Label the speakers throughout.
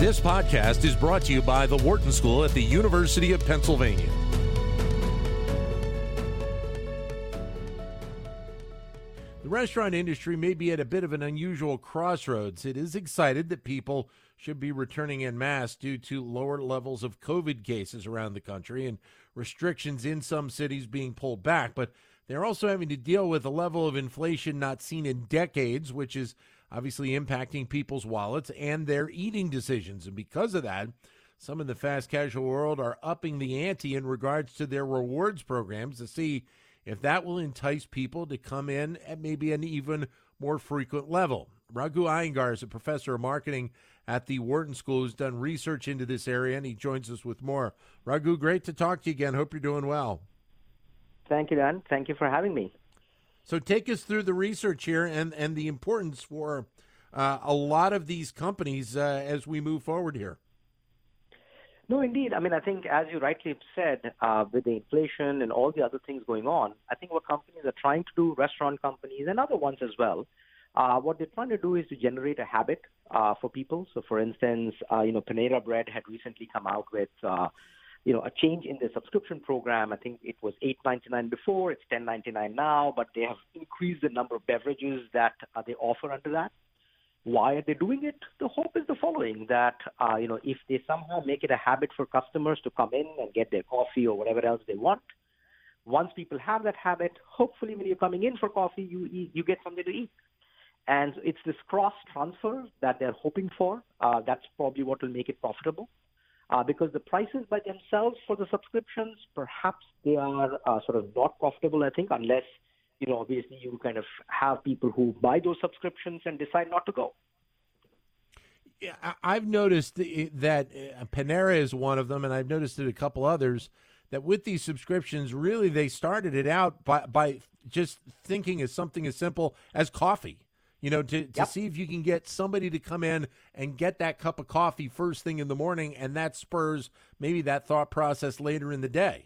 Speaker 1: This podcast is brought to you by the Wharton School at the University of Pennsylvania. The restaurant industry may be at a bit of an unusual crossroads. It is excited that people should be returning en masse due to lower levels of COVID cases around the country and restrictions in some cities being pulled back. But they're also having to deal with a level of inflation not seen in decades, which is obviously impacting people's wallets and their eating decisions. And because of that, some in the fast casual world are upping the ante in regards to their rewards programs to see if that will entice people to come in at maybe an even more frequent level. Raghu Iyengar is a professor of marketing at the Wharton School who's done research into this area, and he joins us with more. Raghu, great to talk to you again. Hope you're doing well.
Speaker 2: Thank you, Dan. Thank you for having me.
Speaker 1: So take us through the research here and, and the importance for uh, a lot of these companies uh, as we move forward here.
Speaker 2: No, indeed. I mean, I think, as you rightly said, uh, with the inflation and all the other things going on, I think what companies are trying to do, restaurant companies and other ones as well, uh, what they're trying to do is to generate a habit uh, for people. So, for instance, uh, you know, Panera Bread had recently come out with uh, you know, a change in the subscription program. I think it was eight ninety nine before, it's ten ninety nine now, but they have increased the number of beverages that uh, they offer under that. Why are they doing it? The hope is the following: that uh, you know, if they somehow make it a habit for customers to come in and get their coffee or whatever else they want, once people have that habit, hopefully, when you're coming in for coffee, you eat, you get something to eat. And it's this cross transfer that they're hoping for. Uh, that's probably what will make it profitable uh, because the prices by themselves for the subscriptions, perhaps they are uh, sort of not profitable, I think, unless, you know, obviously you kind of have people who buy those subscriptions and decide not to go.
Speaker 1: Yeah, I've noticed that uh, Panera is one of them, and I've noticed it a couple others. That with these subscriptions, really they started it out by by just thinking of something as simple as coffee you know, to, to yep. see if you can get somebody to come in and get that cup of coffee first thing in the morning, and that spurs maybe that thought process later in the day.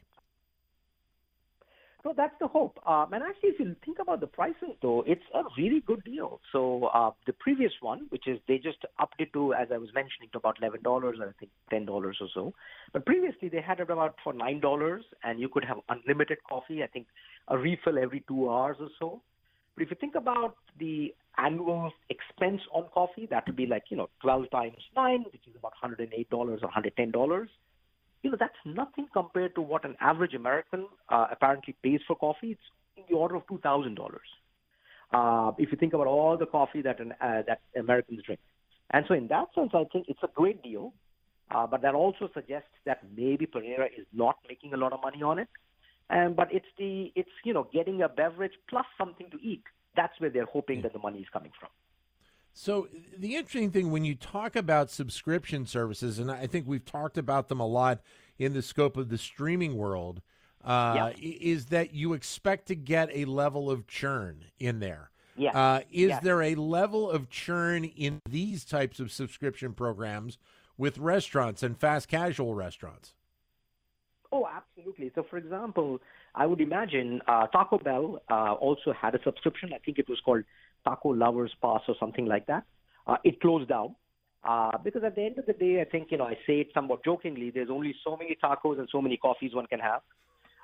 Speaker 2: No, that's the hope. Um, and actually, if you think about the pricing, though, it's a really good deal. So uh, the previous one, which is they just upped it to, as I was mentioning, to about eleven dollars, I think ten dollars or so. But previously, they had it about for nine dollars, and you could have unlimited coffee. I think a refill every two hours or so. But if you think about the annual expense on coffee, that would be like, you know, 12 times 9, which is about $108 or $110. You know, that's nothing compared to what an average American uh, apparently pays for coffee. It's in the order of $2,000. Uh, if you think about all the coffee that, an, uh, that Americans drink. And so in that sense, I think it's a great deal. Uh, but that also suggests that maybe Panera is not making a lot of money on it. Um, but it's the it's you know getting a beverage plus something to eat. That's where they're hoping that the money is coming from.
Speaker 1: So the interesting thing when you talk about subscription services, and I think we've talked about them a lot in the scope of the streaming world, uh, is that you expect to get a level of churn in there.
Speaker 2: Yeah. Uh,
Speaker 1: is there a level of churn in these types of subscription programs with restaurants and fast casual restaurants?
Speaker 2: Oh, absolutely. So, for example, I would imagine uh, Taco Bell uh, also had a subscription. I think it was called Taco Lovers Pass or something like that. Uh, it closed down uh, because at the end of the day, I think you know I say it somewhat jokingly. There's only so many tacos and so many coffees one can have.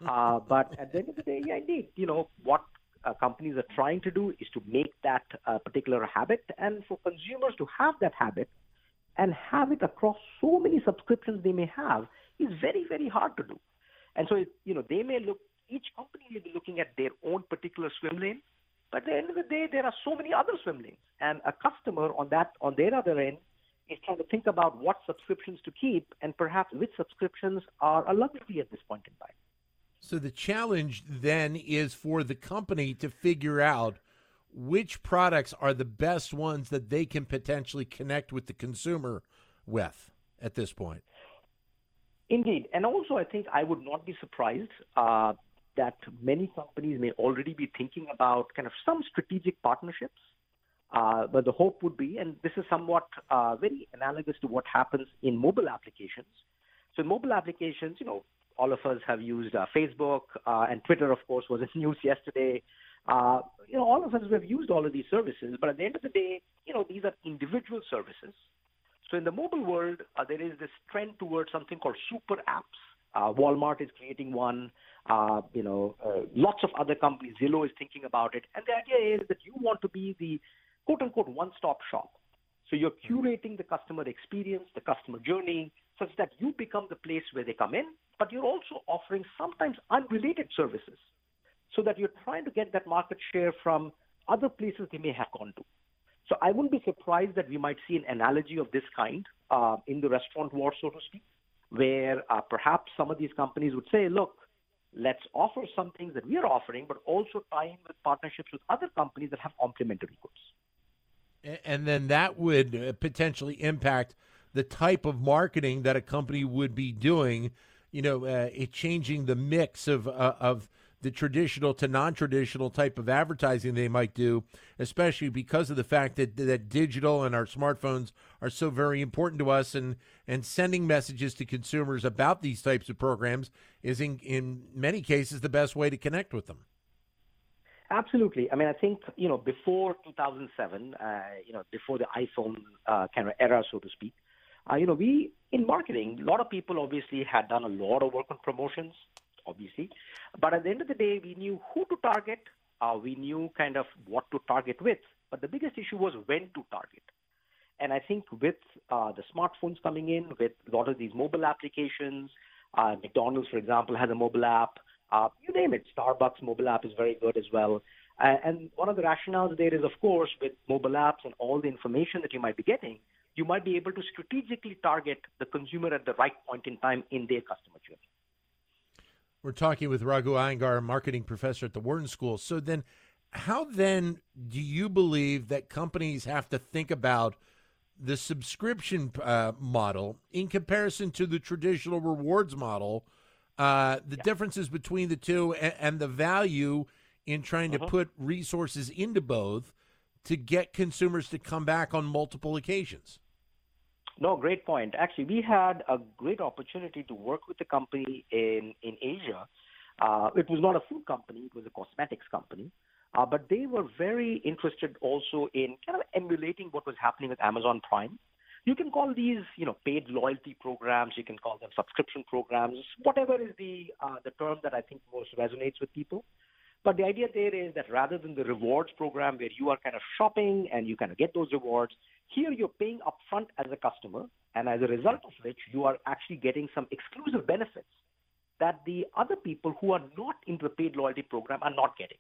Speaker 2: Uh, but at the end of the day, yeah, indeed, you know what uh, companies are trying to do is to make that uh, particular habit, and for consumers to have that habit and have it across so many subscriptions they may have is very, very hard to do. And so, you know, they may look, each company may be looking at their own particular swim lane, but at the end of the day, there are so many other swim lanes. And a customer on that, on their other end, is trying to think about what subscriptions to keep and perhaps which subscriptions are a luxury at this point in time.
Speaker 1: So the challenge then is for the company to figure out which products are the best ones that they can potentially connect with the consumer with at this point.
Speaker 2: Indeed. And also, I think I would not be surprised uh, that many companies may already be thinking about kind of some strategic partnerships. Uh, but the hope would be, and this is somewhat uh, very analogous to what happens in mobile applications. So, in mobile applications, you know, all of us have used uh, Facebook uh, and Twitter, of course, was in news yesterday. Uh, you know, all of us have used all of these services, but at the end of the day, you know, these are individual services So in the mobile world, uh, there is this trend towards something called super apps. Uh, Walmart is creating one. Uh, you know, uh, lots of other companies. Zillow is thinking about it, and the idea is that you want to be the quote unquote one-stop shop. So you're curating the customer experience, the customer journey, such that you become the place where they come in, but you're also offering sometimes unrelated services, so that you're trying to get that market share from other places they may have gone to. So I wouldn't be surprised that we might see an analogy of this kind uh, in the restaurant war, so to speak, where uh, perhaps some of these companies would say, look, let's offer some things that we are offering, but also tie in with partnerships with other companies that have complementary goods.
Speaker 1: And then that would uh, potentially impact the type of marketing that a company would be doing. You know, uh, changing the mix of uh, of the traditional to non-traditional type of advertising they might do, especially because of the fact that that digital and our smartphones are so very important to us, and and sending messages to consumers about these types of programs is in in many cases the best way to connect with them.
Speaker 2: Absolutely. I mean, I think you know before 2007, uh, you know before the iPhone uh, kind of era, so to speak, uh, you know we in marketing, a lot of people obviously had done a lot of work on promotions obviously. But at the end of the day, we knew who to target. Uh, we knew kind of what to target with. But the biggest issue was when to target. And I think with uh, the smartphones coming in, with a lot of these mobile applications, uh, McDonald's, for example, has a mobile app. Uh, you name it. Starbucks mobile app is very good as well. And one of the rationales there is, of course, with mobile apps and all the information that you might be getting, you might be able to strategically target the consumer at the right point in time in their customer journey.
Speaker 1: We're talking with Raghu Iyengar, marketing professor at the Wharton School. So then, how then do you believe that companies have to think about the subscription uh, model in comparison to the traditional rewards model? Uh, the yeah. differences between the two and, and, the value in trying uh-huh. to put resources into both to get consumers to come back on multiple occasions.
Speaker 2: No, great point. Actually, we had a great opportunity to work with a company in, in Asia. Uh, it was not a food company, it was a cosmetics company. Uh, but they were very interested also in kind of emulating what was happening with Amazon Prime. You can call these, you know, paid loyalty programs. You can call them subscription programs. Whatever is the uh, the term that I think most resonates with people. But the idea there is that rather than the rewards program where you are kind of shopping and you kind of get those rewards, here you're paying upfront as a customer, and as a result of which you are actually getting some exclusive benefits that the other people who are not in the paid loyalty program are not getting.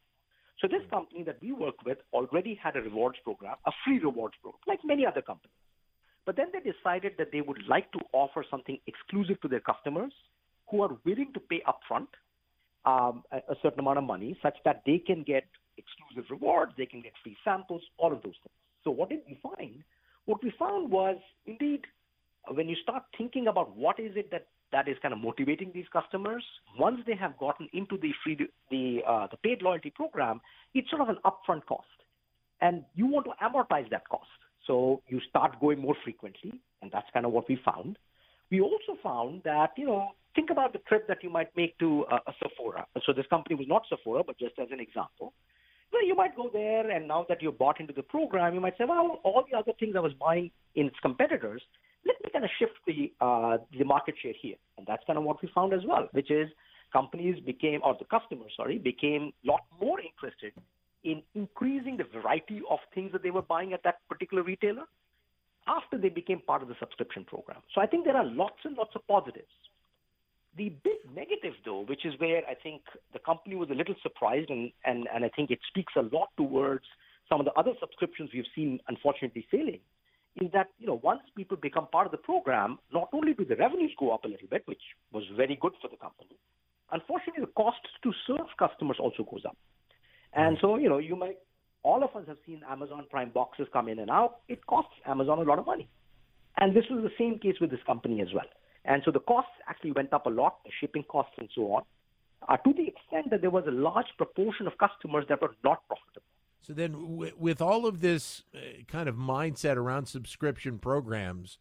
Speaker 2: So this hmm. company that we work with already had a rewards program, a free rewards program, like many other companies. But then they decided that they would like to offer something exclusive to their customers who are willing to pay upfront um, a, a certain amount of money such that they can get exclusive rewards, they can get free samples, all of those things. So what did we find? What we found was indeed when you start thinking about what is it that that is kind of motivating these customers, once they have gotten into the free the uh, the paid loyalty program, it's sort of an upfront cost, and you want to amortize that cost. So you start going more frequently, and that's kind of what we found. We also found that you know think about the trip that you might make to uh, a Sephora. So this company was not Sephora, but just as an example. Well, you might go there, and now that you're bought into the program, you might say, well, all the other things I was buying in its competitors, let me kind of shift the uh, the market share here, and that's kind of what we found as well, which is companies became, or the customers, sorry, became a lot more interested in increasing the variety of things that they were buying at that particular retailer after they became part of the subscription program. So I think there are lots and lots of positives. The big negative, though, which is where I think the company was a little surprised, and, and, and I think it speaks a lot towards some of the other subscriptions we've seen, unfortunately, failing, is that you know once people become part of the program, not only do the revenues go up a little bit, which was very good for the company, unfortunately, the cost to serve customers also goes up. And so, you know, you might all of us have seen Amazon Prime boxes come in and out. It costs Amazon a lot of money. And this was the same case with this company as well. And so the costs actually went up a lot, the shipping costs and so on, uh, to the extent that there was a large proportion of customers that were not profitable.
Speaker 1: So then, w- with all of this uh, kind of mindset around subscription programs,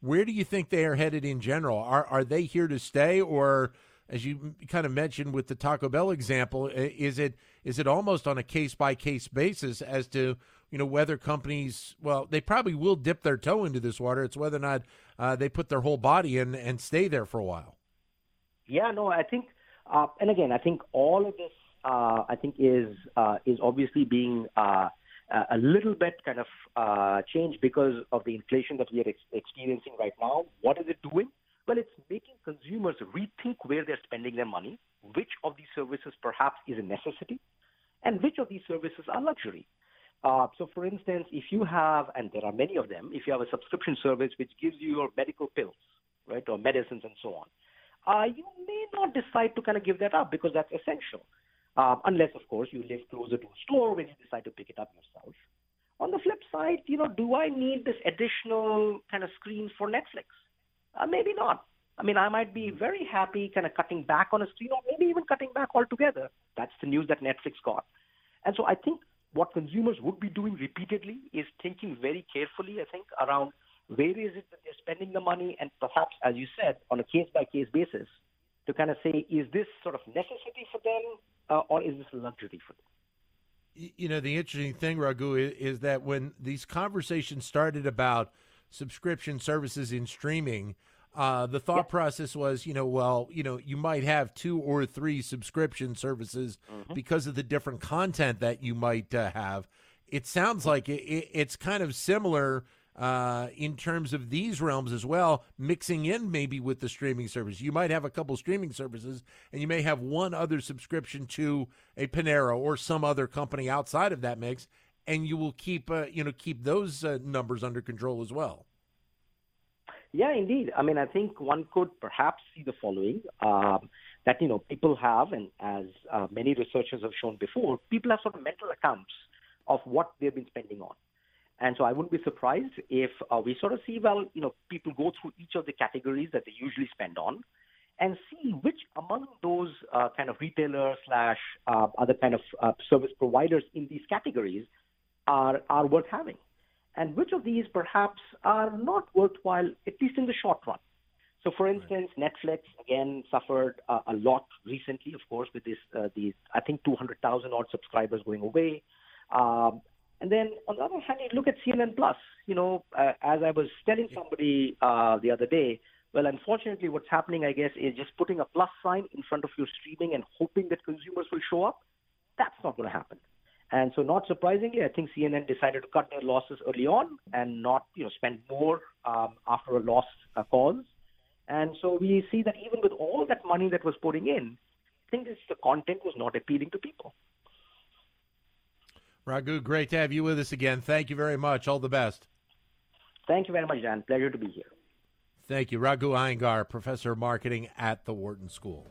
Speaker 1: where do you think they are headed in general? Are are they here to stay, or as you kind of mentioned with the Taco Bell example, is it is it almost on a case by case basis as to you know whether companies well they probably will dip their toe into this water. It's whether or not uh, they put their whole body in and stay there for a while.
Speaker 2: Yeah, no, I think, uh, and again, I think all of this, uh, I think, is uh, is obviously being uh, a little bit kind of uh, changed because of the inflation that we are ex- experiencing right now. What is it doing? Well, it's making consumers rethink where they're spending their money, which of these services perhaps is a necessity, and which of these services are luxury. Uh, so, for instance, if you have, and there are many of them, if you have a subscription service which gives you your medical pills, right, or medicines and so on, uh, you may not decide to kind of give that up because that's essential. Uh, unless, of course, you live closer to a store when you decide to pick it up yourself. On the flip side, you know, do I need this additional kind of screen for Netflix? Uh, maybe not. I mean, I might be very happy kind of cutting back on a screen or maybe even cutting back altogether. That's the news that Netflix got. And so I think what consumers would be doing repeatedly is thinking very carefully, I think, around where is it that they're spending the money and perhaps, as you said, on a case by case basis to kind of say, is this sort of necessity for them uh, or is this luxury for them?
Speaker 1: You know, the interesting thing, Raghu, is that when these conversations started about subscription services in streaming, uh, the thought process was, you know, well, you know, you might have two or three subscription services mm-hmm. because of the different content that you might uh, have. It sounds like it, it, it's kind of similar uh, in terms of these realms as well, mixing in maybe with the streaming service. You might have a couple streaming services, and you may have one other subscription to a Panera or some other company outside of that mix, and you will keep uh, you know keep those uh, numbers under control as well.
Speaker 2: Yeah, indeed. I mean, I think one could perhaps see the following. Um, that you know people have, and as uh, many researchers have shown before, people have sort of mental accounts of what they've been spending on. And so I wouldn't be surprised if uh, we sort of see, well, you know, people go through each of the categories that they usually spend on and see which among those uh, kind of retailers slash uh, other kind of uh, service providers in these categories are, are worth having. And which of these perhaps are not worthwhile, at least in the short run. So, for instance, Netflix again suffered uh, a lot recently, of course, with this uh, these I think 200,000 odd subscribers going away. Um, and then on the other hand, you look at CNN Plus. You know, uh, as I was telling somebody uh, the other day, well, unfortunately, what's happening, I guess, is just putting a plus sign in front of your streaming and hoping that consumers will show up. That's not going to happen. And so, not surprisingly, I think CNN decided to cut their losses early on and not, you know, spend more um, after a loss uh, cause. And so we see that even with all that money that was putting in, I think the content was not appealing to people.
Speaker 1: Raghu, great to have you with us again. Thank you very much. All the best.
Speaker 2: Thank you very much, Dan. Pleasure to be here.
Speaker 1: Thank you. Raghu Iyengar, Professor of Marketing at the Wharton School.